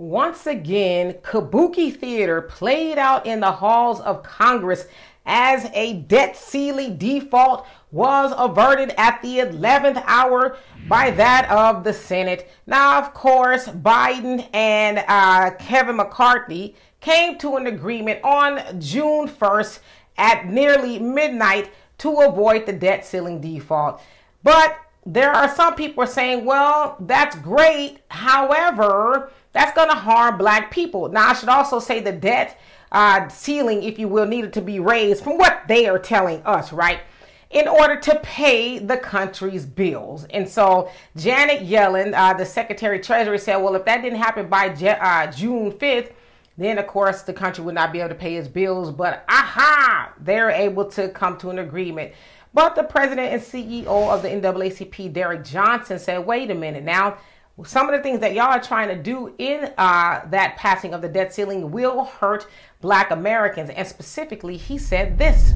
once again, Kabuki Theater played out in the halls of Congress as a debt ceiling default was averted at the 11th hour by that of the Senate. Now, of course, Biden and uh, Kevin McCarthy came to an agreement on June 1st at nearly midnight to avoid the debt ceiling default. But there are some people saying, well, that's great. However, that's going to harm black people. Now, I should also say the debt uh, ceiling, if you will, needed to be raised from what they are telling us, right? In order to pay the country's bills. And so Janet Yellen, uh, the Secretary Treasury, said, well, if that didn't happen by uh, June 5th, then of course the country would not be able to pay its bills. But aha, they're able to come to an agreement. But the president and CEO of the NAACP, Derrick Johnson, said, wait a minute now. Some of the things that y'all are trying to do in uh, that passing of the debt ceiling will hurt black Americans. And specifically, he said this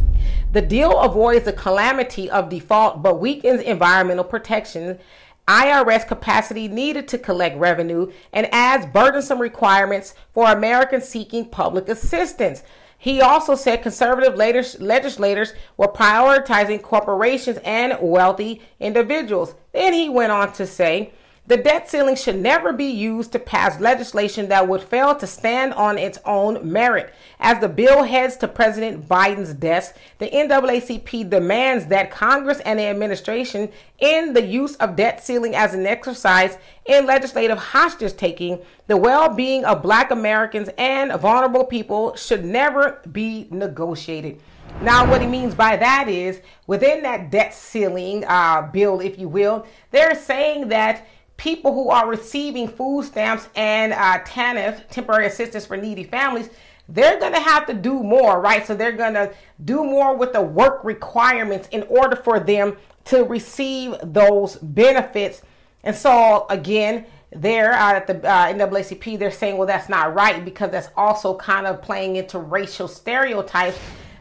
The deal avoids the calamity of default but weakens environmental protections IRS capacity needed to collect revenue and adds burdensome requirements for Americans seeking public assistance. He also said conservative legislators were prioritizing corporations and wealthy individuals. Then he went on to say, the debt ceiling should never be used to pass legislation that would fail to stand on its own merit. As the bill heads to President Biden's desk, the NAACP demands that Congress and the administration end the use of debt ceiling as an exercise in legislative hostage taking. The well being of Black Americans and vulnerable people should never be negotiated. Now, what he means by that is within that debt ceiling uh, bill, if you will, they're saying that people who are receiving food stamps and uh, TANF, temporary assistance for needy families, they're going to have to do more, right? So they're going to do more with the work requirements in order for them to receive those benefits. And so, again, there uh, at the uh, NAACP, they're saying, well, that's not right because that's also kind of playing into racial stereotypes,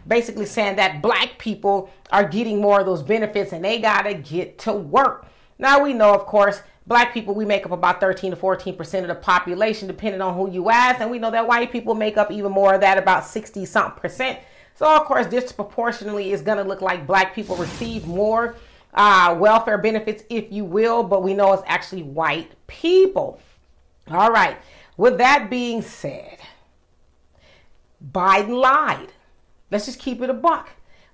basically saying that black people are getting more of those benefits and they got to get to work. Now, we know, of course, Black people, we make up about 13 to 14% of the population, depending on who you ask. And we know that white people make up even more of that, about 60 something percent. So, of course, disproportionately is going to look like black people receive more uh, welfare benefits, if you will, but we know it's actually white people. All right. With that being said, Biden lied. Let's just keep it a buck.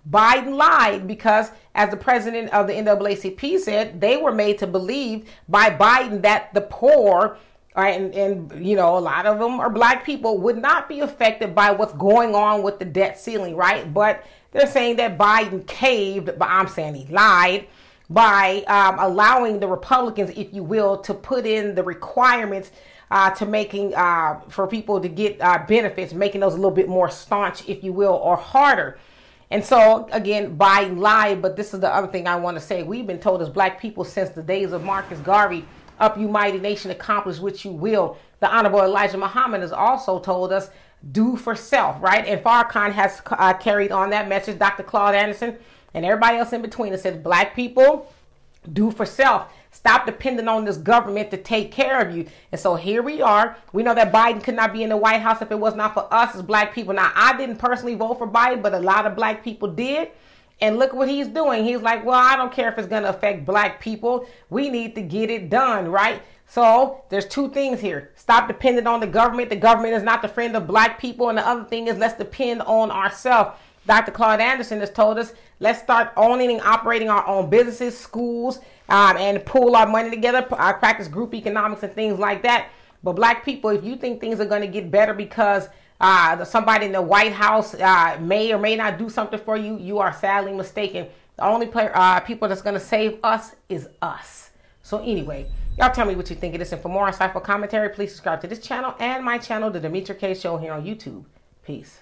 Biden lied because, as the president of the NAACP said, they were made to believe by Biden that the poor, and, and you know, a lot of them are black people, would not be affected by what's going on with the debt ceiling, right? But they're saying that Biden caved, but I'm saying he lied by um, allowing the Republicans, if you will, to put in the requirements uh, to making uh, for people to get uh, benefits, making those a little bit more staunch, if you will, or harder. And so, again, by lie, but this is the other thing I want to say. We've been told as black people since the days of Marcus Garvey, up you mighty nation, accomplish what you will. The Honorable Elijah Muhammad has also told us, do for self, right? And Farrakhan has uh, carried on that message, Dr. Claude Anderson, and everybody else in between. It says, black people, do for self. Stop depending on this government to take care of you. And so here we are. We know that Biden could not be in the White House if it was not for us as black people. Now, I didn't personally vote for Biden, but a lot of black people did. And look what he's doing. He's like, well, I don't care if it's going to affect black people. We need to get it done, right? So there's two things here. Stop depending on the government. The government is not the friend of black people. And the other thing is let's depend on ourselves. Dr. Claude Anderson has told us let's start owning and operating our own businesses, schools, um, and pool our money together. I practice group economics and things like that. But black people, if you think things are going to get better because uh, somebody in the White House uh, may or may not do something for you, you are sadly mistaken. The only player, uh, people that's going to save us is us. So anyway, y'all tell me what you think of this. And for more insightful commentary, please subscribe to this channel and my channel, The Demetra Kaye Show here on YouTube. Peace.